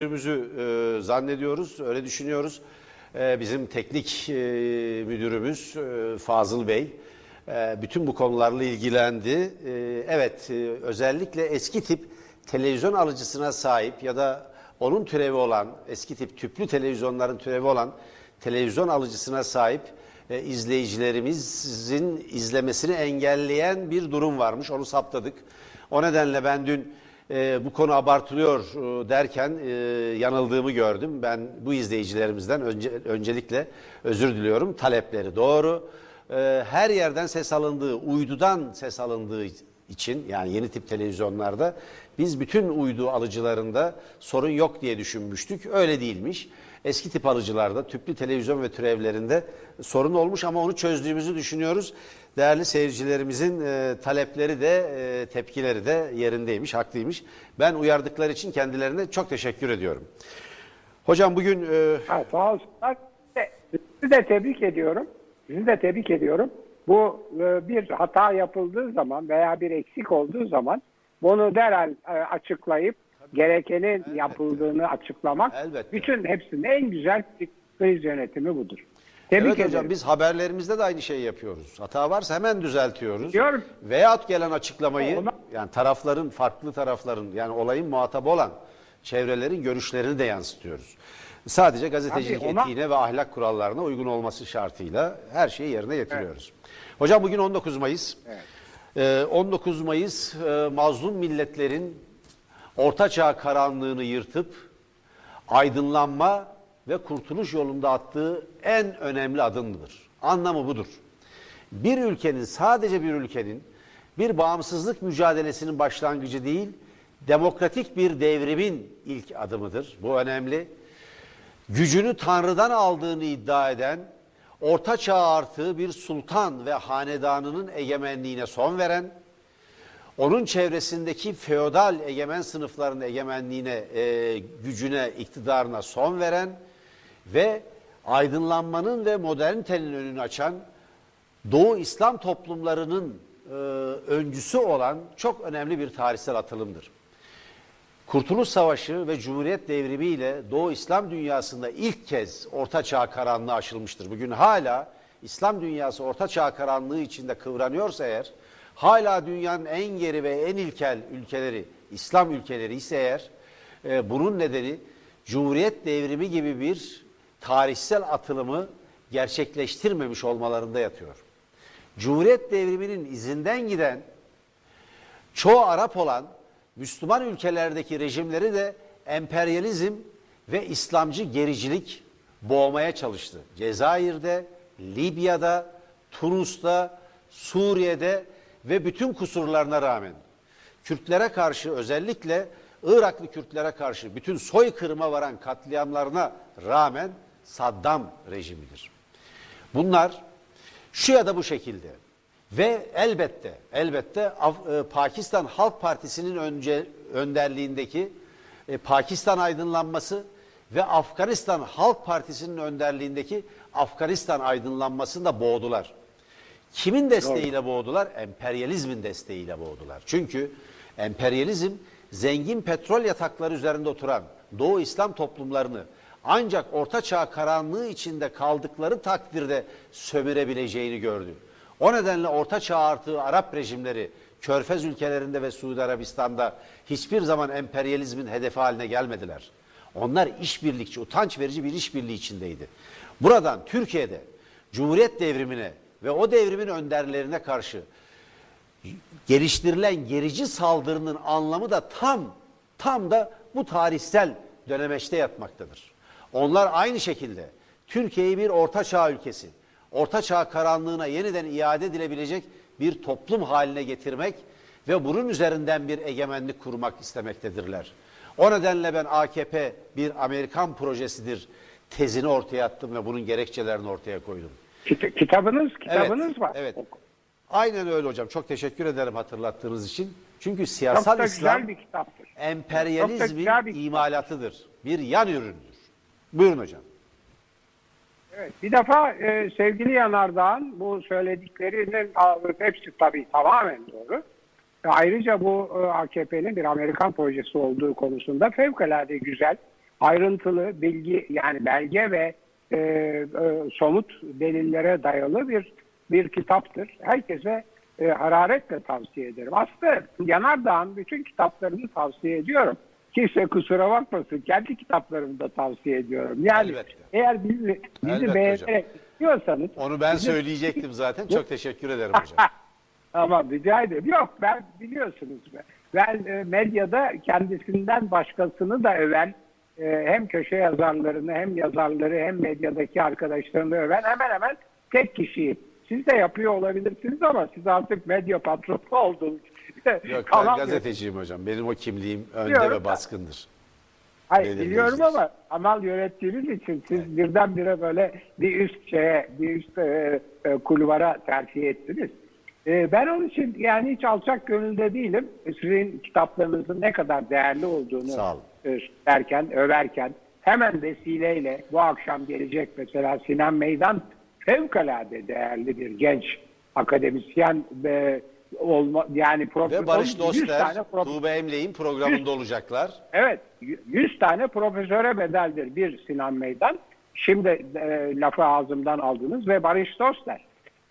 Müdürümüzü e, zannediyoruz, öyle düşünüyoruz. E, bizim teknik e, müdürümüz e, Fazıl Bey e, bütün bu konularla ilgilendi. E, evet, e, özellikle eski tip televizyon alıcısına sahip ya da onun türevi olan, eski tip tüplü televizyonların türevi olan televizyon alıcısına sahip e, izleyicilerimizin izlemesini engelleyen bir durum varmış. Onu saptadık. O nedenle ben dün e, bu konu abartılıyor e, derken e, yanıldığımı gördüm. Ben bu izleyicilerimizden önce, öncelikle özür diliyorum. Talepleri doğru. E, her yerden ses alındığı, uydudan ses alındığı için yani yeni tip televizyonlarda biz bütün uydu alıcılarında sorun yok diye düşünmüştük. Öyle değilmiş. Eski tip alıcılarda, tüplü televizyon ve türevlerinde sorun olmuş ama onu çözdüğümüzü düşünüyoruz. Değerli seyircilerimizin e, talepleri de e, tepkileri de yerindeymiş, haklıymış. Ben uyardıkları için kendilerine çok teşekkür ediyorum. Hocam bugün... E... Ha, sağ olsunlar. Sizi de tebrik ediyorum. Sizi de tebrik ediyorum. Bu e, bir hata yapıldığı zaman veya bir eksik olduğu zaman bunu derhal e, açıklayıp gerekenin Elbette. yapıldığını açıklamak Elbette. bütün hepsinin en güzel kriz yönetimi budur. Tebrik evet ederim. hocam biz haberlerimizde de aynı şeyi yapıyoruz. Hata varsa hemen düzeltiyoruz. Diyorum. Veyahut gelen açıklamayı Ona... yani tarafların farklı tarafların yani olayın muhatabı olan çevrelerin görüşlerini de yansıtıyoruz. Sadece gazetecilik ona... etiğine ve ahlak kurallarına uygun olması şartıyla her şeyi yerine getiriyoruz. Evet. Hocam bugün 19 Mayıs. Evet. 19 ee, Mayıs e, mazlum milletlerin ortaçağ karanlığını yırtıp aydınlanma ve kurtuluş yolunda attığı en önemli adımdır. Anlamı budur. Bir ülkenin sadece bir ülkenin bir bağımsızlık mücadelesinin başlangıcı değil, demokratik bir devrimin ilk adımıdır. Bu önemli. Gücünü Tanrı'dan aldığını iddia eden, Orta Çağ artığı bir sultan ve hanedanının egemenliğine son veren, onun çevresindeki feodal egemen sınıfların egemenliğine, e, gücüne, iktidarına son veren ve aydınlanmanın ve modernitenin önünü açan Doğu İslam toplumlarının e, öncüsü olan çok önemli bir tarihsel atılımdır. Kurtuluş Savaşı ve Cumhuriyet Devrimi ile Doğu İslam dünyasında ilk kez Orta Çağ karanlığı aşılmıştır. Bugün hala İslam dünyası Orta Çağ karanlığı içinde kıvranıyorsa eğer, hala dünyanın en geri ve en ilkel ülkeleri, İslam ülkeleri ise eğer, e, bunun nedeni Cumhuriyet Devrimi gibi bir tarihsel atılımı gerçekleştirmemiş olmalarında yatıyor. Cumhuriyet devriminin izinden giden çoğu Arap olan Müslüman ülkelerdeki rejimleri de emperyalizm ve İslamcı gericilik boğmaya çalıştı. Cezayir'de, Libya'da, Tunus'ta, Suriye'de ve bütün kusurlarına rağmen Kürtlere karşı özellikle Iraklı Kürtlere karşı bütün soykırıma varan katliamlarına rağmen Saddam rejimidir. Bunlar şu ya da bu şekilde ve elbette elbette e, Pakistan Halk Partisi'nin önce önderliğindeki e, Pakistan aydınlanması ve Afganistan Halk Partisi'nin önderliğindeki Afganistan aydınlanmasını da boğdular. Kimin desteğiyle boğdular? Emperyalizmin desteğiyle boğdular. Çünkü emperyalizm zengin petrol yatakları üzerinde oturan Doğu İslam toplumlarını ancak Orta Çağ karanlığı içinde kaldıkları takdirde sömürebileceğini gördü. O nedenle Orta Çağ artığı Arap rejimleri Körfez ülkelerinde ve Suudi Arabistan'da hiçbir zaman emperyalizmin hedefi haline gelmediler. Onlar işbirlikçi, utanç verici bir işbirliği içindeydi. Buradan Türkiye'de Cumhuriyet devrimine ve o devrimin önderlerine karşı geliştirilen gerici saldırının anlamı da tam tam da bu tarihsel dönemeçte yatmaktadır. Onlar aynı şekilde Türkiye'yi bir orta çağ ülkesi, orta çağ karanlığına yeniden iade edilebilecek bir toplum haline getirmek ve bunun üzerinden bir egemenlik kurmak istemektedirler. O nedenle ben AKP bir Amerikan projesidir tezini ortaya attım ve bunun gerekçelerini ortaya koydum. Kitabınız, kitabınız evet, var. Evet. Aynen öyle hocam. Çok teşekkür ederim hatırlattığınız için. Çünkü siyasal İslam emperyalizmin imalatıdır. Bir yan üründür. Buyurun hocam. Evet, bir defa e, sevgili Yanardağ'ın bu söylediklerinin hepsi tabii tamamen doğru. Ayrıca bu e, AKP'nin bir Amerikan projesi olduğu konusunda fevkalade güzel ayrıntılı bilgi yani belge ve e, e, somut delillere dayalı bir bir kitaptır. Herkese e, hararetle tavsiye ederim. Aslında Yanardağ'ın bütün kitaplarını tavsiye ediyorum. Kimse kusura bakmasın. Kendi kitaplarımı da tavsiye ediyorum. Yani Elbette. eğer bizi, bizi Elbette beğenerek istiyorsanız Onu ben bizim- söyleyecektim zaten. Çok teşekkür ederim hocam. Tamam rica ederim. Yok ben biliyorsunuz ben e, medyada kendisinden başkasını da öven hem köşe yazarlarını hem yazarları hem medyadaki arkadaşlarını öven hemen hemen tek kişiyim. Siz de yapıyor olabilirsiniz ama siz artık medya patronu oldunuz. Yok ben gazeteciyim hocam. Benim o kimliğim önde Biliyorum ve baskındır. Hayır biliyorum ama amal yönettiğiniz için siz birdenbire böyle bir üst şeye, bir üst e, e, kulvara terfi ettiniz. E, ben onun için yani hiç alçak gönülde değilim. Sizin kitaplarınızın ne kadar değerli olduğunu Sağ olun. Derken, överken hemen vesileyle bu akşam gelecek mesela Sinan Meydan fevkalade değerli bir genç akademisyen ve olma yani Ve profesör Barış 100 Doster, Tuğba Emley'in programında olacaklar. Evet, 100 tane profesöre bedeldir bir Sinan Meydan. Şimdi e, lafı ağzımdan aldınız ve Barış Doster.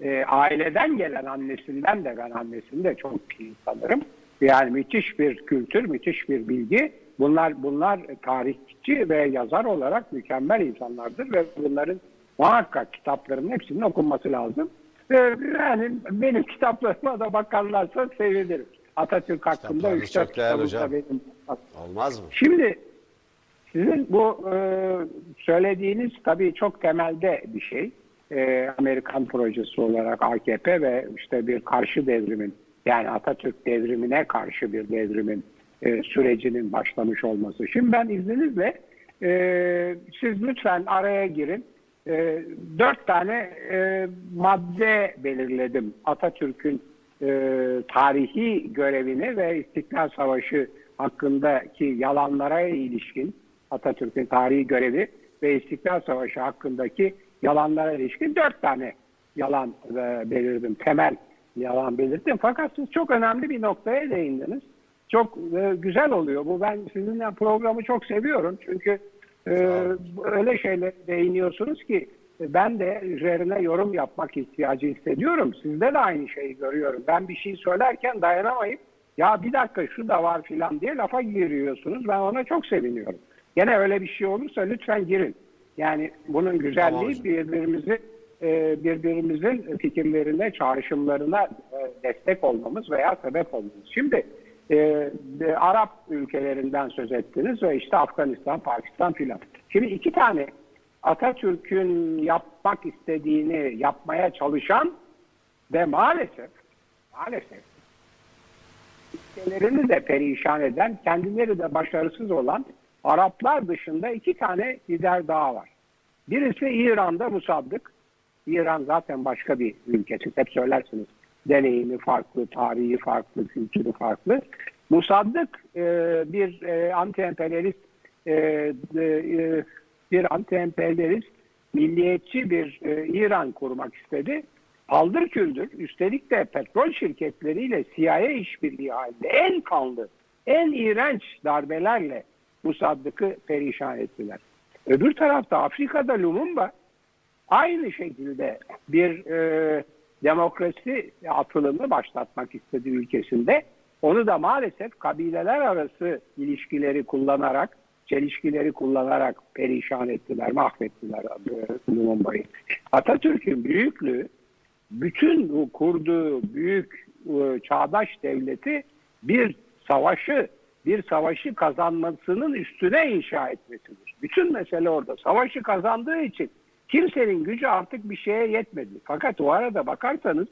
E, aileden gelen annesinden de ben annesini de çok iyi tanırım. Yani müthiş bir kültür, müthiş bir bilgi. Bunlar bunlar tarihçi ve yazar olarak mükemmel insanlardır ve bunların muhakkak kitaplarının hepsinin okunması lazım. E, yani benim kitaplarıma da bakarlarsa sevinirim. Atatürk hakkında Kitaplarınız 3 çok 4 değerli kitabım da hocam. benim Olmaz mı? Şimdi sizin bu e, söylediğiniz tabii çok temelde bir şey. E, Amerikan projesi olarak AKP ve işte bir karşı devrimin yani Atatürk devrimine karşı bir devrimin e, sürecinin başlamış olması. Şimdi ben izninizle e, siz lütfen araya girin. E, dört tane e, madde belirledim Atatürk'ün e, tarihi görevini ve İstiklal Savaşı hakkındaki yalanlara ilişkin Atatürk'ün tarihi görevi ve İstiklal Savaşı hakkındaki yalanlara ilişkin dört tane yalan e, belirledim. Temel yalan belirttim. Fakat siz çok önemli bir noktaya değindiniz. Çok e, güzel oluyor. Bu ben sizinle programı çok seviyorum. Çünkü e, öyle şeyler değiniyorsunuz ki e, ben de üzerine yorum yapmak ihtiyacı hissediyorum. Sizde de aynı şeyi görüyorum. Ben bir şey söylerken dayanamayıp ya bir dakika şu da var filan diye lafa giriyorsunuz. Ben ona çok seviniyorum. Gene öyle bir şey olursa lütfen girin. Yani bunun Tamam güzelliği hocam. birbirimizi e, birbirimizin fikirlerine, çağrışımlarına e, destek olmamız veya sebep olmamız. Şimdi e, e, Arap ülkelerinden söz ettiniz ve işte Afganistan, Pakistan filan. Şimdi iki tane Atatürk'ün yapmak istediğini yapmaya çalışan ve maalesef maalesef ülkelerini de perişan eden, kendileri de başarısız olan Araplar dışında iki tane lider daha var. Birisi İran'da Musaddık. İran zaten başka bir ülke. Hep söylersiniz. Deneyimi farklı, tarihi farklı, kültürü farklı. Musaddık e, bir e, anti-emperyalist e, e, bir anti-emperyalist milliyetçi bir e, İran kurmak istedi. Paldır küldür üstelik de petrol şirketleriyle CIA işbirliği halinde en kanlı, en iğrenç darbelerle Musaddık'ı perişan ettiler. Öbür tarafta Afrika'da Lumumba aynı şekilde bir e, demokrasi atılımı başlatmak istedi ülkesinde. Onu da maalesef kabileler arası ilişkileri kullanarak, çelişkileri kullanarak perişan ettiler, mahvettiler Lumumba'yı. Atatürk'ün büyüklüğü bütün bu kurduğu büyük e, çağdaş devleti bir savaşı bir savaşı kazanmasının üstüne inşa etmesidir. Bütün mesele orada. Savaşı kazandığı için kimsenin gücü artık bir şeye yetmedi. Fakat o arada bakarsanız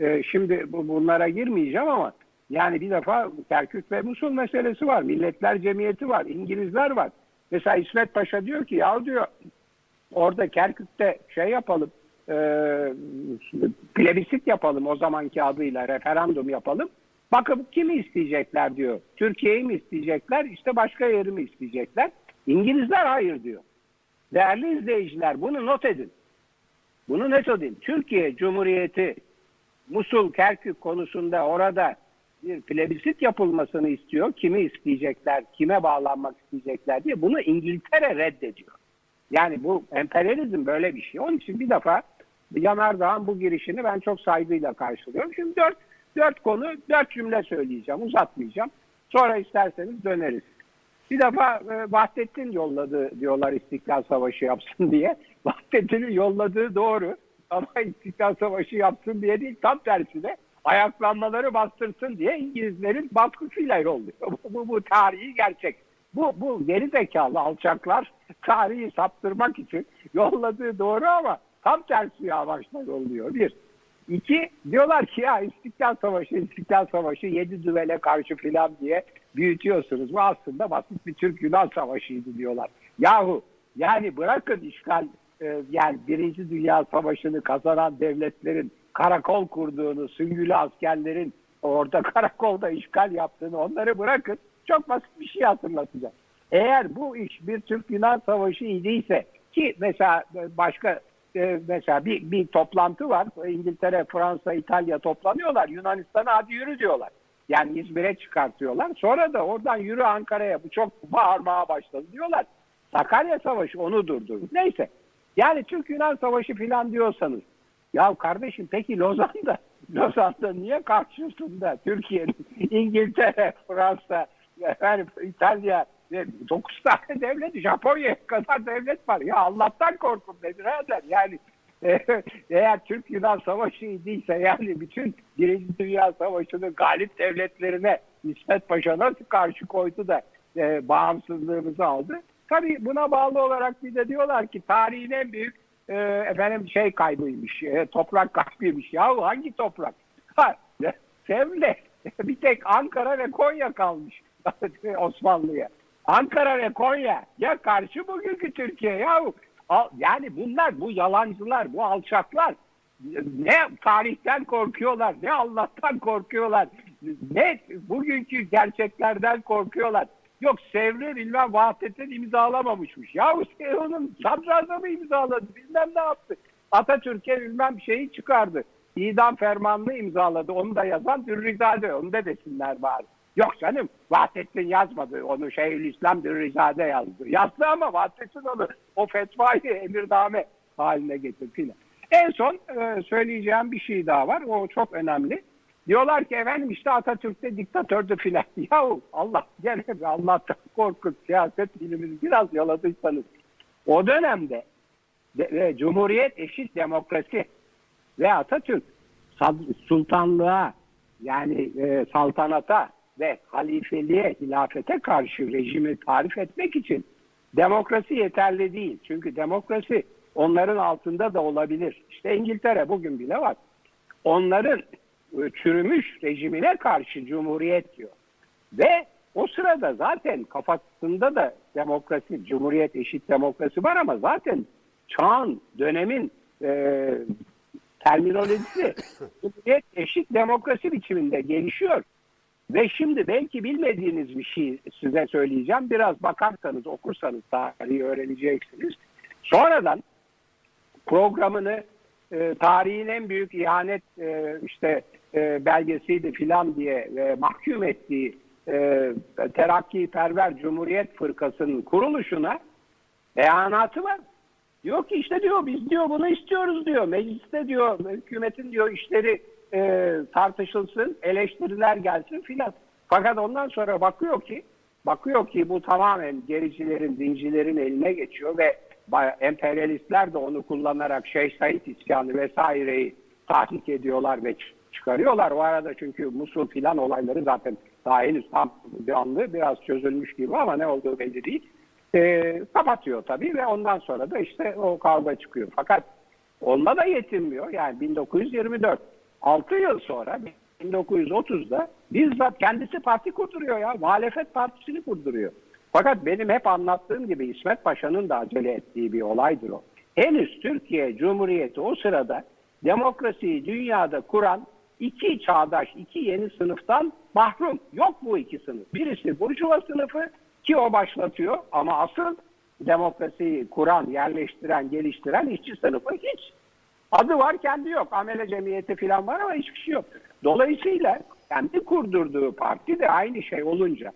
e, şimdi bu- bunlara girmeyeceğim ama yani bir defa Kerkük ve Musul meselesi var. Milletler Cemiyeti var. İngilizler var. Mesela İsmet Paşa diyor ki ya diyor orada Kerkük'te şey yapalım e, plebisit yapalım o zamanki adıyla referandum yapalım. Bakın kimi isteyecekler diyor. Türkiye'yi mi isteyecekler işte başka yeri mi isteyecekler? İngilizler hayır diyor. Değerli izleyiciler bunu not edin. Bunu not edin. Türkiye Cumhuriyeti Musul Kerkük konusunda orada bir plebisit yapılmasını istiyor. Kimi isteyecekler, kime bağlanmak isteyecekler diye bunu İngiltere reddediyor. Yani bu emperyalizm böyle bir şey. Onun için bir defa Yanardağ'ın bu girişini ben çok saygıyla karşılıyorum. Şimdi dört, dört konu, dört cümle söyleyeceğim, uzatmayacağım. Sonra isterseniz döneriz. Bir defa e, Vahdettin yolladı diyorlar İstiklal Savaşı yapsın diye. Vahdettin'in yolladığı doğru ama İstiklal Savaşı yapsın diye değil tam tersine ayaklanmaları bastırsın diye İngilizlerin baskısıyla yolluyor. Bu, bu, bu tarihi gerçek. Bu, bu geri zekalı alçaklar tarihi saptırmak için yolladığı doğru ama tam tersi amaçla yolluyor. Bir. İki, diyorlar ki ya İstiklal Savaşı, İstiklal Savaşı yedi düvele karşı filan diye büyütüyorsunuz. Bu aslında basit bir Türk-Yunan Savaşı'ydı diyorlar. Yahu yani bırakın işgal, e, yani Birinci Dünya Savaşı'nı kazanan devletlerin karakol kurduğunu, süngülü askerlerin orada karakolda işgal yaptığını onları bırakın. Çok basit bir şey hatırlatacağım. Eğer bu iş bir Türk-Yunan Savaşı idiyse ki mesela başka e, mesela bir, bir toplantı var. İngiltere, Fransa, İtalya toplanıyorlar. Yunanistan'a hadi yürü diyorlar. Yani İzmir'e çıkartıyorlar. Sonra da oradan yürü Ankara'ya. Bu çok bağırmaya başladı diyorlar. Sakarya Savaşı onu durdurdu. Neyse. Yani Türk-Yunan Savaşı falan diyorsanız ya kardeşim peki Lozan'da Lozan'da niye karşısında Türkiye'nin İngiltere, Fransa, efendim, İtalya ve 9 tane devlet, Japonya kadar devlet var. Ya Allah'tan korkun be birader. Yani eğer Türk-Yunan Savaşı idiyse yani bütün Birinci Dünya Savaşı'nın galip devletlerine İsmet Paşa nasıl karşı koydu da e, bağımsızlığımızı aldı. Tabii buna bağlı olarak bir de diyorlar ki tarihin en büyük e, efendim şey kaybıymış, e, toprak kaybıymış. Ya hangi toprak? Ha, Sevle. bir tek Ankara ve Konya kalmış Osmanlı'ya. Ankara ve Konya ya karşı bugünkü Türkiye ya yani bunlar bu yalancılar bu alçaklar ne tarihten korkuyorlar ne Allah'tan korkuyorlar ne bugünkü gerçeklerden korkuyorlar. Yok Sevri bilmem Vahdettin imzalamamışmış. Ya onun sadrazamı imzaladı bilmem ne yaptı? Atatürk'e bilmem şeyi çıkardı idam fermanını imzaladı onu da yazan Dürrizade onu da desinler bari Yok canım Vahdettin yazmadı onu Şeyhülislam Dürrizade yazdı. Yazdı ama Vahdettin onu o fetvayı emirdame haline getirdi. En son e, söyleyeceğim bir şey daha var. O çok önemli. Diyorlar ki efendim işte Atatürk'te diktatördü filan. Yahu Allah gene Allah'tan korkun siyaset bilimizi biraz yaladıysanız. O dönemde de, de, Cumhuriyet eşit demokrasi ve Atatürk sultanlığa yani e, saltanata ve halifeliğe, hilafete karşı rejimi tarif etmek için demokrasi yeterli değil. Çünkü demokrasi onların altında da olabilir. İşte İngiltere bugün bile var. Onların e, çürümüş rejimine karşı cumhuriyet diyor. Ve o sırada zaten kafasında da demokrasi, cumhuriyet eşit demokrasi var ama zaten çağın, dönemin e, terminolojisi cumhuriyet eşit demokrasi biçiminde gelişiyor. Ve şimdi belki bilmediğiniz bir şey size söyleyeceğim. Biraz bakarsanız, okursanız tarihi öğreneceksiniz. Sonradan programını e, tarihin en büyük ihanet e, işte e, belgesiydi filan diye e, mahkum ettiği e, Terakki Perver Cumhuriyet Fırkası'nın kuruluşuna beyanatı var. Diyor ki işte diyor biz diyor bunu istiyoruz diyor. Mecliste diyor hükümetin diyor işleri e, tartışılsın, eleştiriler gelsin filan. Fakat ondan sonra bakıyor ki bakıyor ki bu tamamen gericilerin, dincilerin eline geçiyor ve emperyalistler de onu kullanarak Şeyh Said isyanı vesaireyi tahrik ediyorlar ve çıkarıyorlar. O arada çünkü Musul filan olayları zaten daha henüz tam canlı biraz çözülmüş gibi ama ne olduğu belli değil. E, kapatıyor tabii ve ondan sonra da işte o kavga çıkıyor. Fakat onunla da yetinmiyor. Yani 1924 6 yıl sonra 1930'da bizzat kendisi parti kurduruyor ya. Muhalefet partisini kurduruyor. Fakat benim hep anlattığım gibi İsmet Paşa'nın da acele ettiği bir olaydır o. Henüz Türkiye Cumhuriyeti o sırada demokrasiyi dünyada kuran iki çağdaş, iki yeni sınıftan mahrum. Yok bu iki sınıf. Birisi Burjuva sınıfı ki o başlatıyor ama asıl demokrasiyi kuran, yerleştiren, geliştiren işçi sınıfı hiç Adı var kendi yok. Amele cemiyeti falan var ama hiçbir şey yok. Dolayısıyla kendi kurdurduğu parti de aynı şey olunca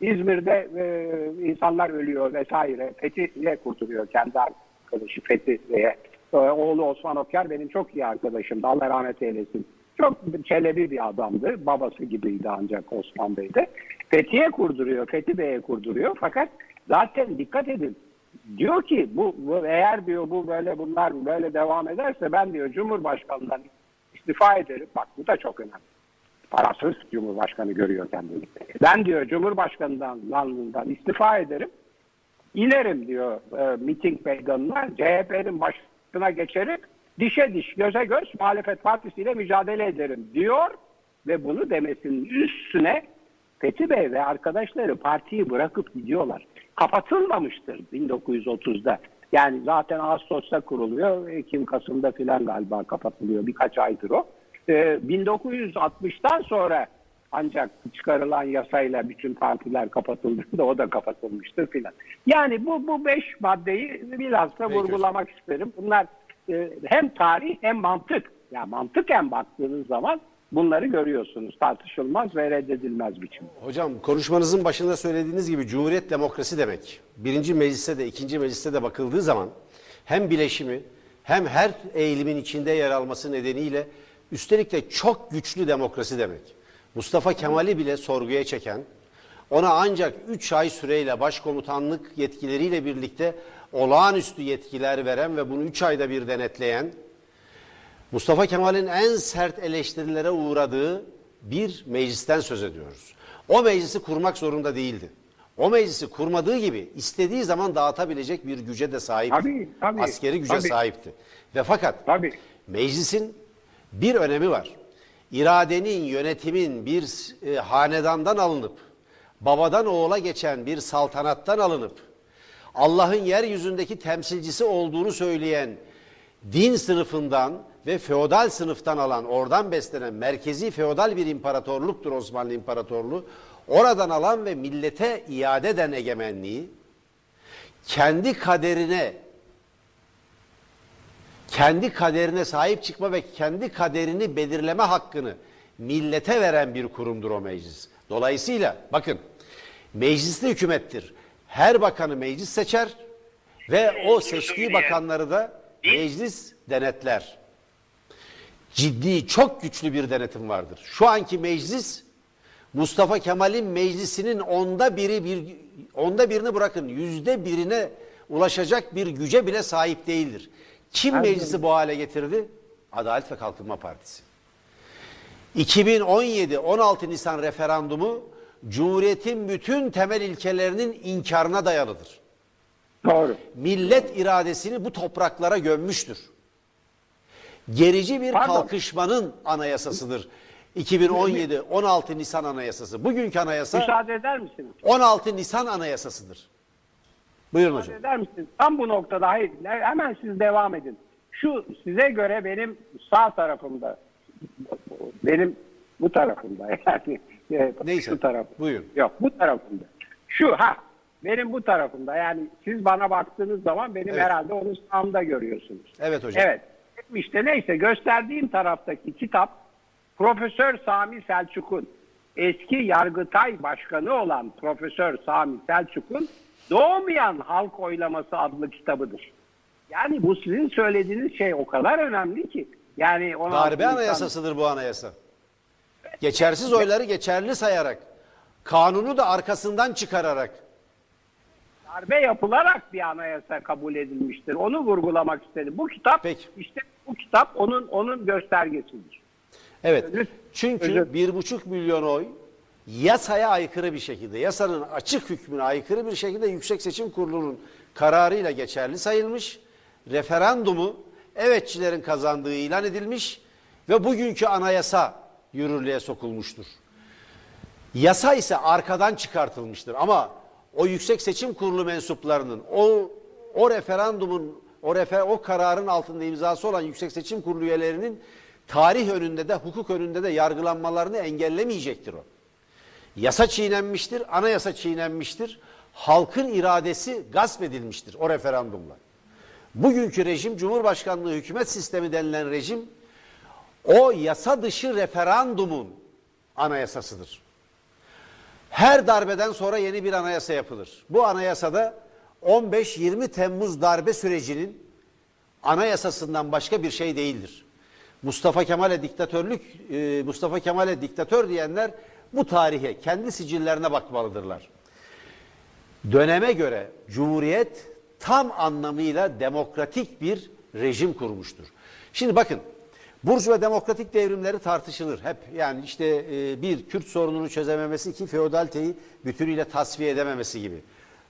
İzmir'de e, insanlar ölüyor vesaire. Fethi'ye kurtuluyor kendi arkadaşı Fethi'ye. E, oğlu Osman Okyar benim çok iyi arkadaşımdı. Allah rahmet eylesin. Çok çelebi bir adamdı. Babası gibiydi ancak Osman Bey de. Fethi'ye kurduruyor. Fethi Bey'e kurduruyor. Fakat zaten dikkat edin. Diyor ki bu, bu eğer diyor bu böyle bunlar böyle devam ederse ben diyor Cumhurbaşkanı'ndan istifa ederim. Bak bu da çok önemli. Parasız Cumhurbaşkanı görüyor kendini. Ben diyor Cumhurbaşkanı'ndan Lanlı'ndan istifa ederim. İnerim diyor e, miting meydanına. CHP'nin başına geçerim. Dişe diş, göze göz muhalefet partisiyle mücadele ederim diyor. Ve bunu demesinin üstüne Fethi Bey ve arkadaşları partiyi bırakıp gidiyorlar. Kapatılmamıştır 1930'da. Yani zaten Ağustos'ta kuruluyor. Ekim, Kasım'da filan galiba kapatılıyor. Birkaç aydır o. Ee, 1960'tan sonra ancak çıkarılan yasayla bütün partiler kapatıldı da o da kapatılmıştır filan. Yani bu bu beş maddeyi biraz da Peki. vurgulamak isterim. Bunlar e, hem tarih hem mantık. Ya mantıken baktığınız zaman bunları görüyorsunuz. Tartışılmaz ve reddedilmez biçimde. Hocam konuşmanızın başında söylediğiniz gibi Cumhuriyet demokrasi demek. Birinci mecliste de ikinci mecliste de bakıldığı zaman hem bileşimi hem her eğilimin içinde yer alması nedeniyle üstelik de çok güçlü demokrasi demek. Mustafa Kemal'i bile sorguya çeken, ona ancak 3 ay süreyle başkomutanlık yetkileriyle birlikte olağanüstü yetkiler veren ve bunu 3 ayda bir denetleyen, Mustafa Kemal'in en sert eleştirilere uğradığı bir meclisten söz ediyoruz. O meclisi kurmak zorunda değildi. O meclisi kurmadığı gibi istediği zaman dağıtabilecek bir güce de sahipti. Tabii, tabii, Askeri güce tabii. sahipti. Ve fakat Tabii. meclisin bir önemi var. İradenin, yönetimin bir e, hanedandan alınıp, babadan oğula geçen bir saltanattan alınıp, Allah'ın yeryüzündeki temsilcisi olduğunu söyleyen din sınıfından ve feodal sınıftan alan, oradan beslenen merkezi feodal bir imparatorluktur Osmanlı İmparatorluğu. Oradan alan ve millete iade eden egemenliği kendi kaderine kendi kaderine sahip çıkma ve kendi kaderini belirleme hakkını millete veren bir kurumdur o meclis. Dolayısıyla bakın meclisli hükümettir. Her bakanı meclis seçer ve o seçtiği bakanları da meclis denetler. Ciddi, çok güçlü bir denetim vardır. Şu anki meclis Mustafa Kemal'in meclisinin onda biri bir onda birini bırakın yüzde birine ulaşacak bir güce bile sahip değildir. Kim Aynen. meclisi bu hale getirdi? Adalet ve Kalkınma Partisi. 2017-16 Nisan referandumu Cumhuriyet'in bütün temel ilkelerinin inkarına dayalıdır. Doğru. Millet iradesini bu topraklara gömmüştür. Gerici bir Pardon. kalkışmanın anayasasıdır. 2017-16 Nisan Anayasası. Bugünkü anayasa Müsaade eder misiniz? 16 Nisan Anayasasıdır. Buyurun hocam. Müsaade eder misiniz? Tam bu noktada hayır. Hemen siz devam edin. Şu size göre benim sağ tarafımda benim bu tarafımda yani Neyse, şu taraf. buyurun. Yok bu tarafımda. Şu ha benim bu tarafımda yani siz bana baktığınız zaman benim Evet. herhalde onu sağımda görüyorsunuz. Evet hocam. Evet. İşte neyse gösterdiğim taraftaki kitap Profesör Sami Selçuk'un eski Yargıtay Başkanı olan Profesör Sami Selçuk'un Doğmayan Halk Oylaması adlı kitabıdır. Yani bu sizin söylediğiniz şey o kadar önemli ki. Yani 16 Darbe Nisan- anayasasıdır bu anayasa. Geçersiz oyları geçerli sayarak, kanunu da arkasından çıkararak. Darbe yapılarak bir anayasa kabul edilmiştir. Onu vurgulamak istedim. Bu kitap Peki. işte bu kitap onun onun göstergesidir. Evet. Çünkü özür- bir buçuk milyon oy yasaya aykırı bir şekilde, yasanın açık hükmüne aykırı bir şekilde Yüksek Seçim Kurulu'nun kararıyla geçerli sayılmış. Referandumu evetçilerin kazandığı ilan edilmiş ve bugünkü anayasa yürürlüğe sokulmuştur. Yasa ise arkadan çıkartılmıştır ama o Yüksek Seçim Kurulu mensuplarının o o referandumun o refer o kararın altında imzası olan Yüksek Seçim Kurulu üyelerinin tarih önünde de hukuk önünde de yargılanmalarını engellemeyecektir o. Yasa çiğnenmiştir, anayasa çiğnenmiştir. Halkın iradesi gasp edilmiştir o referandumla. Bugünkü rejim Cumhurbaşkanlığı hükümet sistemi denilen rejim o yasa dışı referandumun anayasasıdır. Her darbeden sonra yeni bir anayasa yapılır. Bu anayasada 15-20 Temmuz darbe sürecinin anayasasından başka bir şey değildir. Mustafa Kemal'e diktatörlük, e, Mustafa Kemal'e diktatör diyenler bu tarihe, kendi sicillerine bakmalıdırlar. Döneme göre Cumhuriyet tam anlamıyla demokratik bir rejim kurmuştur. Şimdi bakın, Burj ve demokratik devrimleri tartışılır. Hep yani işte e, bir Kürt sorununu çözememesi ki feodaliteyi bütünüyle tasfiye edememesi gibi.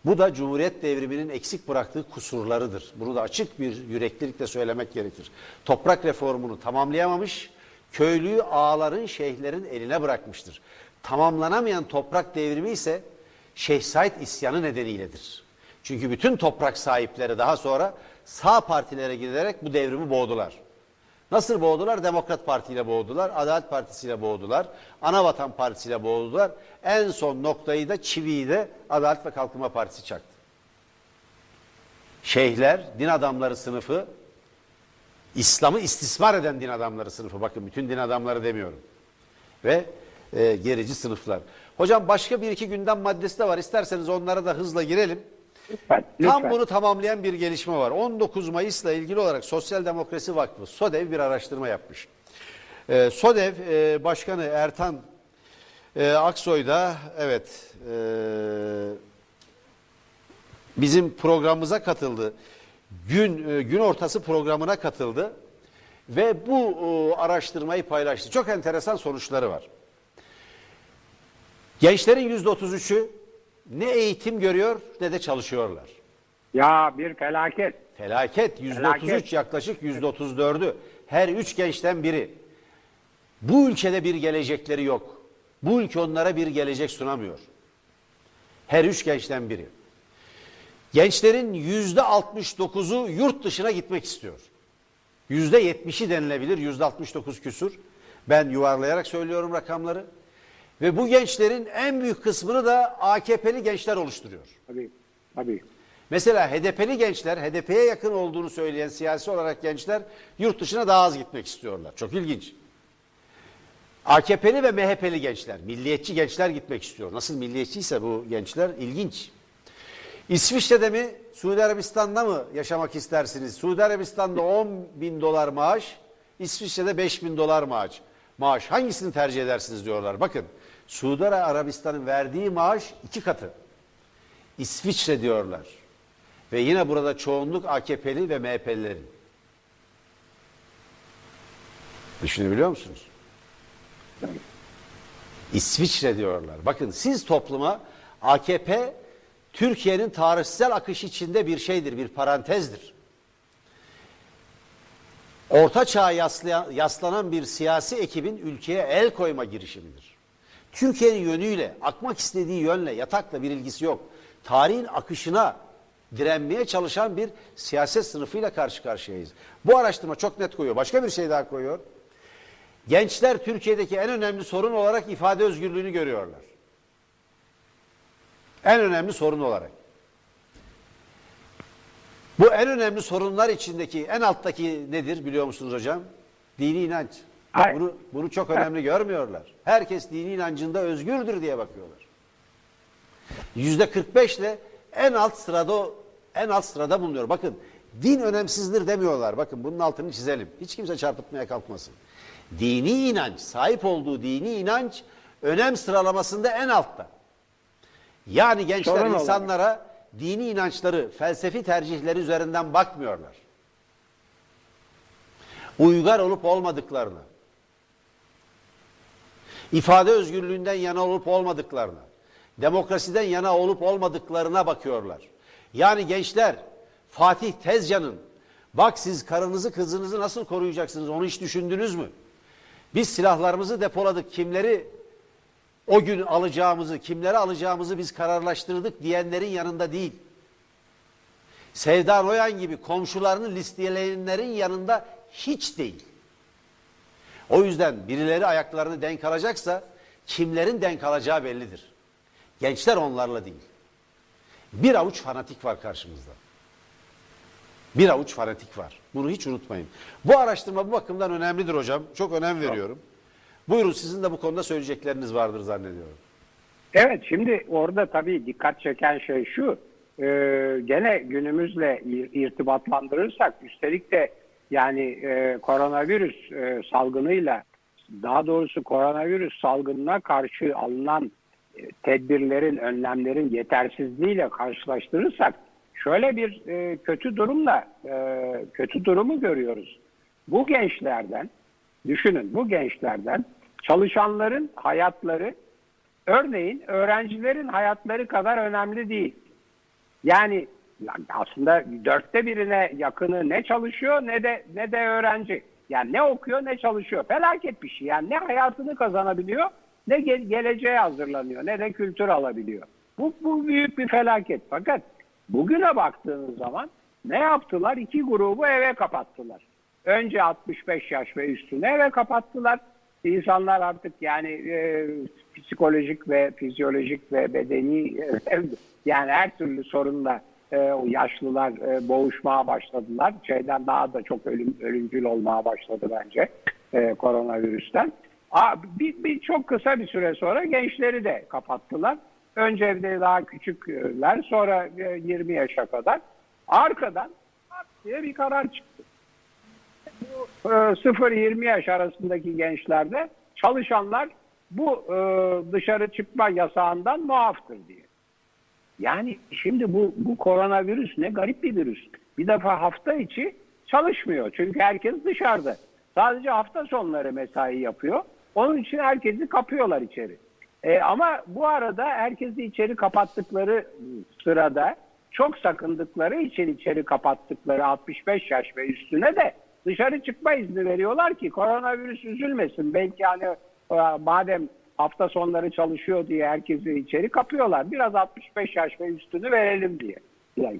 Bu da Cumhuriyet devriminin eksik bıraktığı kusurlarıdır. Bunu da açık bir yüreklilikle söylemek gerekir. Toprak reformunu tamamlayamamış, köylüyü ağaların, şeyhlerin eline bırakmıştır. Tamamlanamayan toprak devrimi ise Şeyh Said isyanı nedeniyledir. Çünkü bütün toprak sahipleri daha sonra sağ partilere giderek bu devrimi boğdular. Nasıl boğdular? Demokrat Parti ile boğdular, Adalet Partisi ile boğdular, Anavatan Partisi ile boğdular. En son noktayı da çiviyi de Adalet ve Kalkınma Partisi çaktı. Şeyhler, din adamları sınıfı, İslam'ı istismar eden din adamları sınıfı. Bakın bütün din adamları demiyorum. Ve e, gerici sınıflar. Hocam başka bir iki gündem maddesi de var. İsterseniz onlara da hızla girelim. Lütfen, Tam lütfen. bunu tamamlayan bir gelişme var. 19 Mayıs'la ilgili olarak Sosyal Demokrasi Vakfı SODEV bir araştırma yapmış. Ee, SODEV e, Başkanı Ertan e, Aksoy da evet e, bizim programımıza katıldı. Gün e, gün ortası programına katıldı ve bu e, araştırmayı paylaştı. Çok enteresan sonuçları var. Gençlerin yüzde 33'ü ne eğitim görüyor ne de çalışıyorlar. Ya bir felaket. Felaket yüzde Felaket. 33 yaklaşık yüzde 34'ü. Her üç gençten biri. Bu ülkede bir gelecekleri yok. Bu ülke onlara bir gelecek sunamıyor. Her üç gençten biri. Gençlerin yüzde 69'u yurt dışına gitmek istiyor. Yüzde 70'i denilebilir, yüzde 69 küsur. Ben yuvarlayarak söylüyorum rakamları. Ve bu gençlerin en büyük kısmını da AKP'li gençler oluşturuyor. Tabii. Tabii. Mesela HDP'li gençler, HDP'ye yakın olduğunu söyleyen siyasi olarak gençler yurt dışına daha az gitmek istiyorlar. Çok ilginç. AKP'li ve MHP'li gençler, milliyetçi gençler gitmek istiyor. Nasıl milliyetçiyse bu gençler ilginç. İsviçre'de mi, Suudi Arabistan'da mı yaşamak istersiniz? Suudi Arabistan'da 10 bin dolar maaş, İsviçre'de 5 bin dolar maaş. Maaş hangisini tercih edersiniz diyorlar. Bakın Suudi Arabistan'ın verdiği maaş iki katı. İsviçre diyorlar. Ve yine burada çoğunluk AKP'li ve MHP'lilerin. Düşünebiliyor musunuz? İsviçre diyorlar. Bakın siz topluma AKP Türkiye'nin tarihsel akışı içinde bir şeydir, bir parantezdir. Orta çağa yaslayan, yaslanan bir siyasi ekibin ülkeye el koyma girişimidir. Türkiye'nin yönüyle, akmak istediği yönle, yatakla bir ilgisi yok. Tarihin akışına direnmeye çalışan bir siyaset sınıfıyla karşı karşıyayız. Bu araştırma çok net koyuyor. Başka bir şey daha koyuyor. Gençler Türkiye'deki en önemli sorun olarak ifade özgürlüğünü görüyorlar. En önemli sorun olarak. Bu en önemli sorunlar içindeki en alttaki nedir biliyor musunuz hocam? Dini inanç. Hayır. Bunu, bunu çok önemli görmüyorlar. Herkes dini inancında özgürdür diye bakıyorlar. Yüzde 45 ile en alt sırada en alt sırada bulunuyor. Bakın din önemsizdir demiyorlar. Bakın bunun altını çizelim. Hiç kimse çarpıtmaya kalkmasın. Dini inanç, sahip olduğu dini inanç önem sıralamasında en altta. Yani gençler Sorun olarak. insanlara dini inançları, felsefi tercihleri üzerinden bakmıyorlar. Uygar olup olmadıklarını, ifade özgürlüğünden yana olup olmadıklarına, demokrasiden yana olup olmadıklarına bakıyorlar. Yani gençler Fatih Tezcan'ın bak siz karınızı kızınızı nasıl koruyacaksınız onu hiç düşündünüz mü? Biz silahlarımızı depoladık kimleri o gün alacağımızı, kimleri alacağımızı biz kararlaştırdık diyenlerin yanında değil. Sevda Noyan gibi komşularını listeleyenlerin yanında hiç değil. O yüzden birileri ayaklarını denk alacaksa kimlerin denk alacağı bellidir. Gençler onlarla değil. Bir avuç fanatik var karşımızda. Bir avuç fanatik var. Bunu hiç unutmayın. Bu araştırma bu bakımdan önemlidir hocam. Çok önem veriyorum. Buyurun sizin de bu konuda söyleyecekleriniz vardır zannediyorum. Evet şimdi orada tabii dikkat çeken şey şu. E, gene günümüzle irtibatlandırırsak üstelik de yani e, koronavirüs e, salgınıyla daha doğrusu koronavirüs salgınına karşı alınan e, tedbirlerin, önlemlerin yetersizliğiyle karşılaştırırsak şöyle bir e, kötü durumla e, kötü durumu görüyoruz. Bu gençlerden düşünün bu gençlerden çalışanların hayatları örneğin öğrencilerin hayatları kadar önemli değil. Yani aslında dörtte birine yakını ne çalışıyor ne de ne de öğrenci. Yani ne okuyor ne çalışıyor. Felaket bir şey. Yani ne hayatını kazanabiliyor ne ge- geleceğe hazırlanıyor ne de kültür alabiliyor. Bu, bu büyük bir felaket. Fakat bugüne baktığınız zaman ne yaptılar? İki grubu eve kapattılar. Önce 65 yaş ve üstüne eve kapattılar. İnsanlar artık yani e, psikolojik ve fizyolojik ve bedeni e, yani her türlü sorunla e, yaşlılar e, boğuşmaya başladılar. Şeyden daha da çok ölüm, ölümcül olmaya başladı bence e, koronavirüsten. Aa, bir, bir çok kısa bir süre sonra gençleri de kapattılar. Önce daha küçükler sonra 20 yaşa kadar. Arkadan diye bir karar çıktı. Bu 0-20 yaş arasındaki gençlerde çalışanlar bu dışarı çıkma yasağından muaftır diye. Yani şimdi bu, bu koronavirüs ne garip bir virüs. Bir defa hafta içi çalışmıyor. Çünkü herkes dışarıda. Sadece hafta sonları mesai yapıyor. Onun için herkesi kapıyorlar içeri. E, ama bu arada herkesi içeri kapattıkları sırada çok sakındıkları için içeri kapattıkları 65 yaş ve üstüne de dışarı çıkma izni veriyorlar ki koronavirüs üzülmesin. Belki hani e, madem hafta sonları çalışıyor diye herkesi içeri kapıyorlar. Biraz 65 yaş ve üstünü verelim diye.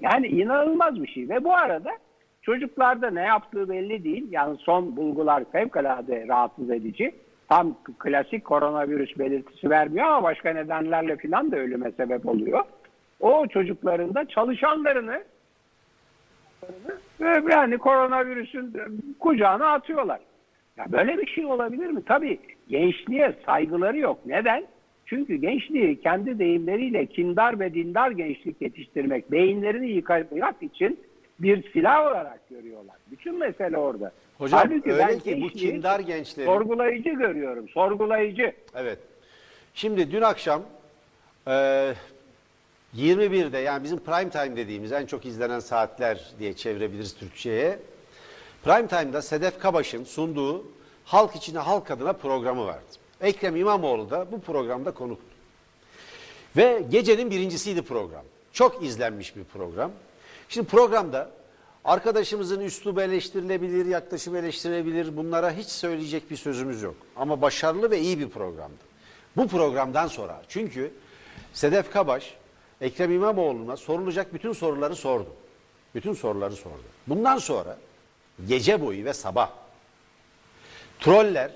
Yani inanılmaz bir şey. Ve bu arada çocuklarda ne yaptığı belli değil. Yani son bulgular fevkalade rahatsız edici. Tam klasik koronavirüs belirtisi vermiyor ama başka nedenlerle filan da ölüme sebep oluyor. O çocukların da çalışanlarını yani koronavirüsün kucağına atıyorlar. Ya böyle bir şey olabilir mi? Tabii gençliğe saygıları yok. Neden? Çünkü gençliği kendi deyimleriyle kindar ve dindar gençlik yetiştirmek, beyinlerini yıkamak için bir silah olarak görüyorlar. Bütün mesele orada. Hocam Halbuki öyle ben ki bu kindar gençleri... Sorgulayıcı görüyorum, sorgulayıcı. Evet. Şimdi dün akşam e, 21'de yani bizim prime time dediğimiz en çok izlenen saatler diye çevirebiliriz Türkçe'ye. Prime Time'da Sedef Kabaş'ın sunduğu Halk içine Halk adına programı vardı. Ekrem İmamoğlu da bu programda konuktu. Ve gecenin birincisiydi program. Çok izlenmiş bir program. Şimdi programda arkadaşımızın üslubu eleştirilebilir, yaklaşım eleştirilebilir. Bunlara hiç söyleyecek bir sözümüz yok. Ama başarılı ve iyi bir programdı. Bu programdan sonra çünkü Sedef Kabaş Ekrem İmamoğlu'na sorulacak bütün soruları sordu. Bütün soruları sordu. Bundan sonra gece boyu ve sabah troller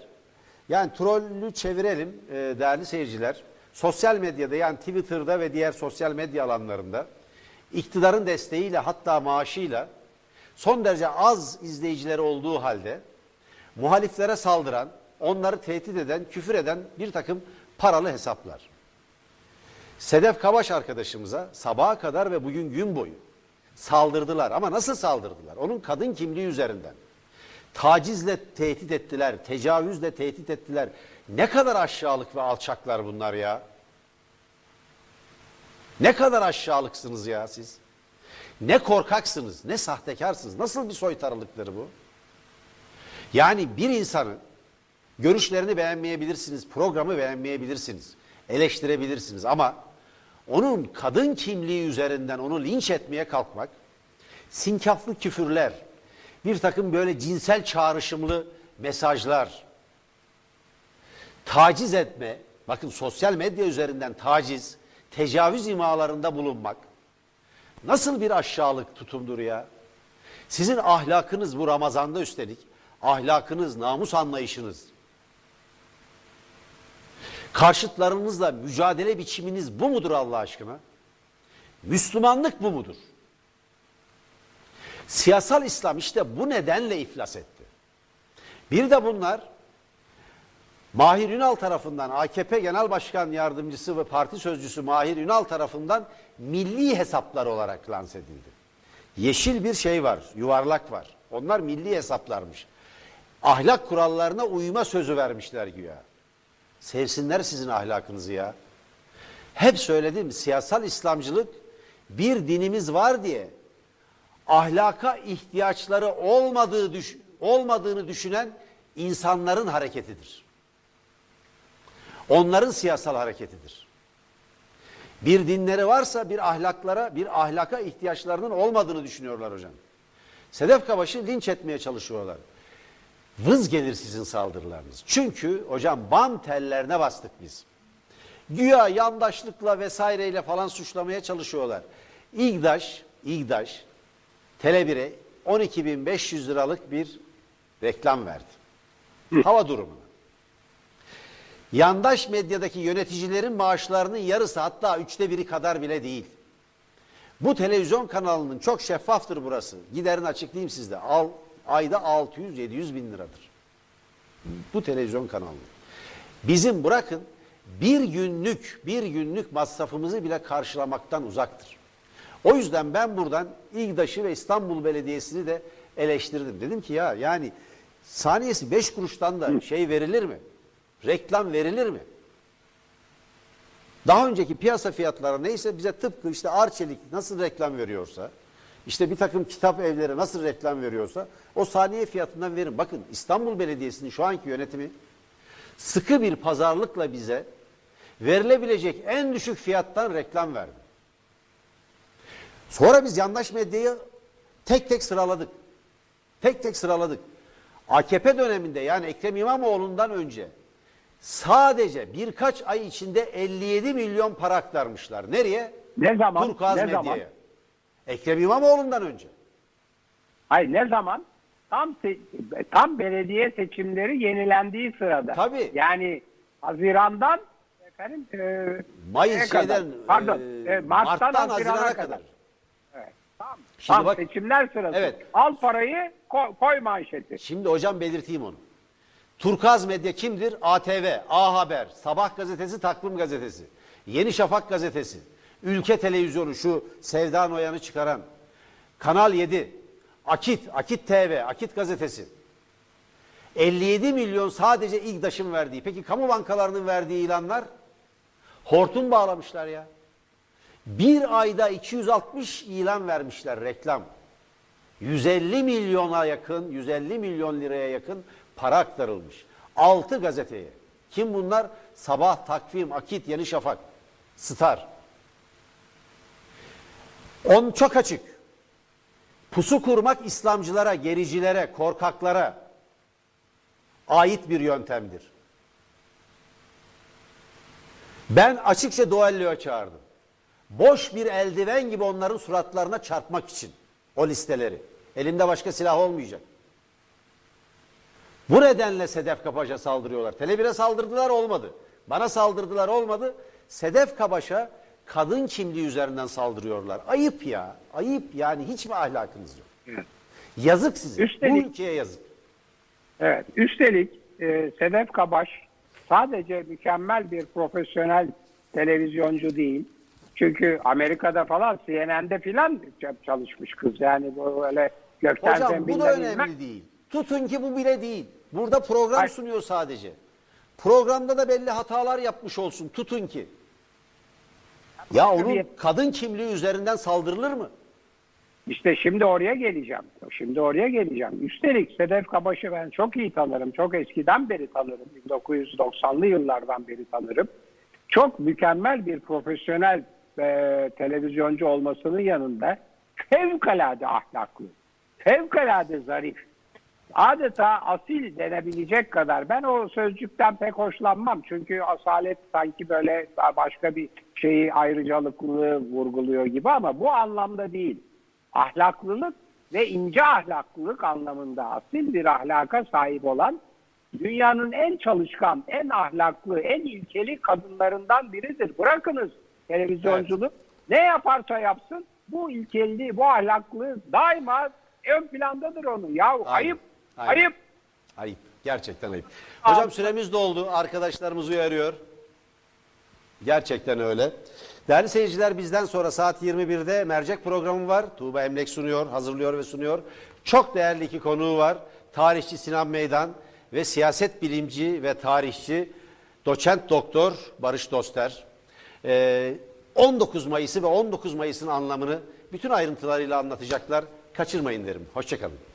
yani trollü çevirelim e, değerli seyirciler. Sosyal medyada yani Twitter'da ve diğer sosyal medya alanlarında iktidarın desteğiyle hatta maaşıyla son derece az izleyicileri olduğu halde muhaliflere saldıran, onları tehdit eden, küfür eden bir takım paralı hesaplar. Sedef Kabaş arkadaşımıza sabaha kadar ve bugün gün boyu saldırdılar. Ama nasıl saldırdılar? Onun kadın kimliği üzerinden. Tacizle tehdit ettiler, tecavüzle tehdit ettiler. Ne kadar aşağılık ve alçaklar bunlar ya. Ne kadar aşağılıksınız ya siz. Ne korkaksınız, ne sahtekarsınız. Nasıl bir soytarılıktır bu? Yani bir insanın görüşlerini beğenmeyebilirsiniz, programı beğenmeyebilirsiniz, eleştirebilirsiniz ama onun kadın kimliği üzerinden onu linç etmeye kalkmak, sinkaflı küfürler, bir takım böyle cinsel çağrışımlı mesajlar, taciz etme, bakın sosyal medya üzerinden taciz, tecavüz imalarında bulunmak, nasıl bir aşağılık tutumdur ya? Sizin ahlakınız bu Ramazan'da üstelik, ahlakınız, namus anlayışınız, Karşıtlarınızla mücadele biçiminiz bu mudur Allah aşkına? Müslümanlık bu mudur? Siyasal İslam işte bu nedenle iflas etti. Bir de bunlar Mahir Ünal tarafından AKP Genel Başkan Yardımcısı ve Parti Sözcüsü Mahir Ünal tarafından milli hesaplar olarak lanse edildi. Yeşil bir şey var, yuvarlak var. Onlar milli hesaplarmış. Ahlak kurallarına uyma sözü vermişler güya. Sevsinler sizin ahlakınızı ya. Hep söyledim siyasal İslamcılık bir dinimiz var diye ahlaka ihtiyaçları olmadığı düş olmadığını düşünen insanların hareketidir. Onların siyasal hareketidir. Bir dinleri varsa bir ahlaklara, bir ahlaka ihtiyaçlarının olmadığını düşünüyorlar hocam. Sedef Kabaş'ı linç etmeye çalışıyorlar. Vız gelir sizin saldırılarınız. Çünkü hocam bam tellerine bastık biz. Güya yandaşlıkla vesaireyle falan suçlamaya çalışıyorlar. İgdaş, İgdaş Tele1'e 12.500 liralık bir reklam verdi. Hava durumunu. Yandaş medyadaki yöneticilerin maaşlarının yarısı hatta üçte biri kadar bile değil. Bu televizyon kanalının çok şeffaftır burası. Giderini açıklayayım sizde. Al, ayda 600-700 bin liradır. Bu televizyon kanalı. Bizim bırakın bir günlük bir günlük masrafımızı bile karşılamaktan uzaktır. O yüzden ben buradan İGDAŞ'ı ve İstanbul Belediyesi'ni de eleştirdim. Dedim ki ya yani saniyesi 5 kuruştan da şey verilir mi? Reklam verilir mi? Daha önceki piyasa fiyatları neyse bize tıpkı işte Arçelik nasıl reklam veriyorsa, işte bir takım kitap evleri nasıl reklam veriyorsa o saniye fiyatından verin. Bakın İstanbul Belediyesi'nin şu anki yönetimi sıkı bir pazarlıkla bize verilebilecek en düşük fiyattan reklam verdi. Sonra biz yandaş medyayı tek tek sıraladık. Tek tek sıraladık. AKP döneminde yani Ekrem İmamoğlu'ndan önce sadece birkaç ay içinde 57 milyon para aktarmışlar. Nereye? Ne zaman? Turkuaz ne Medya'ya. zaman? Ekrem İmamoğlu'ndan önce. Hayır ne zaman? Tam tam belediye seçimleri yenilendiği sırada. Tabii. Yani Haziran'dan efendim e, Mayıs kadar? şeyden, Pardon. e, e, Mart'tan, Mart'tan Haziran'a, Haziran'a kadar. kadar. Evet. Tam, Şimdi tam bak- seçimler sırası. Evet. Al parayı koy, koy manşeti. Şimdi hocam belirteyim onu. Turkaz Medya kimdir? ATV, A Haber, Sabah Gazetesi, Takvim Gazetesi, Yeni Şafak Gazetesi, Ülke Televizyonu şu Sevda Noyan'ı çıkaran, Kanal 7, Akit, Akit TV, Akit Gazetesi. 57 milyon sadece İGDAŞ'ın verdiği. Peki kamu bankalarının verdiği ilanlar? Hortum bağlamışlar ya. Bir ayda 260 ilan vermişler reklam. 150 milyona yakın, 150 milyon liraya yakın para aktarılmış. 6 gazeteye. Kim bunlar? Sabah, Takvim, Akit, Yeni Şafak, Star. On çok açık. Pusu kurmak İslamcılara, gericilere, korkaklara ait bir yöntemdir. Ben açıkça duelloya çağırdım. Boş bir eldiven gibi onların suratlarına çarpmak için o listeleri. Elimde başka silah olmayacak. Bu nedenle Sedef Kabaş'a saldırıyorlar. Tele1'e saldırdılar olmadı. Bana saldırdılar olmadı. Sedef Kabaş'a kadın kimliği üzerinden saldırıyorlar. Ayıp ya. Ayıp yani hiç mi ahlakınız yok? Yazık size. Üstelik- Bu ülkeye yazık. Evet. Üstelik e, Sedef Kabaş sadece mükemmel bir profesyonel televizyoncu değil. Çünkü Amerika'da falan CNN'de falan çalışmış kız. Yani böyle gökten Hocam bu da önemli inmek- değil. Tutun ki bu bile değil. Burada program Hayır. sunuyor sadece. Programda da belli hatalar yapmış olsun. Tutun ki. Ya onun Tabii. kadın kimliği üzerinden saldırılır mı? İşte şimdi oraya geleceğim. Şimdi oraya geleceğim. Üstelik Sedef Kabaş'ı ben çok iyi tanırım. Çok eskiden beri tanırım. 1990'lı yıllardan beri tanırım. Çok mükemmel bir profesyonel e, televizyoncu olmasının yanında fevkalade ahlaklı, fevkalade zarif, adeta asil denebilecek kadar. Ben o sözcükten pek hoşlanmam. Çünkü asalet sanki böyle başka bir şeyi ayrıcalıklılığı vurguluyor gibi ama bu anlamda değil. Ahlaklılık ve ince ahlaklılık anlamında asil bir ahlaka sahip olan dünyanın en çalışkan, en ahlaklı, en ilkeli kadınlarından biridir. Bırakınız televizyonculuğu. Ne yaparsa yapsın bu ilkelliği, bu ahlaklılığı daima ön plandadır onun. Ya ayıp, Aynen. ayıp. Ayıp. Gerçekten ayıp. Hocam süremiz doldu. Arkadaşlarımız uyarıyor. Gerçekten öyle. Değerli seyirciler bizden sonra saat 21'de mercek programı var. Tuğba Emlek sunuyor, hazırlıyor ve sunuyor. Çok değerli iki konuğu var. Tarihçi Sinan Meydan ve siyaset bilimci ve tarihçi doçent doktor Barış Doster. Ee, 19 Mayıs'ı ve 19 Mayıs'ın anlamını bütün ayrıntılarıyla anlatacaklar. Kaçırmayın derim. Hoşçakalın.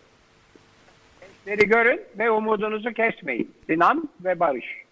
Gençleri görün ve umudunuzu kesmeyin. Sinan ve Barış.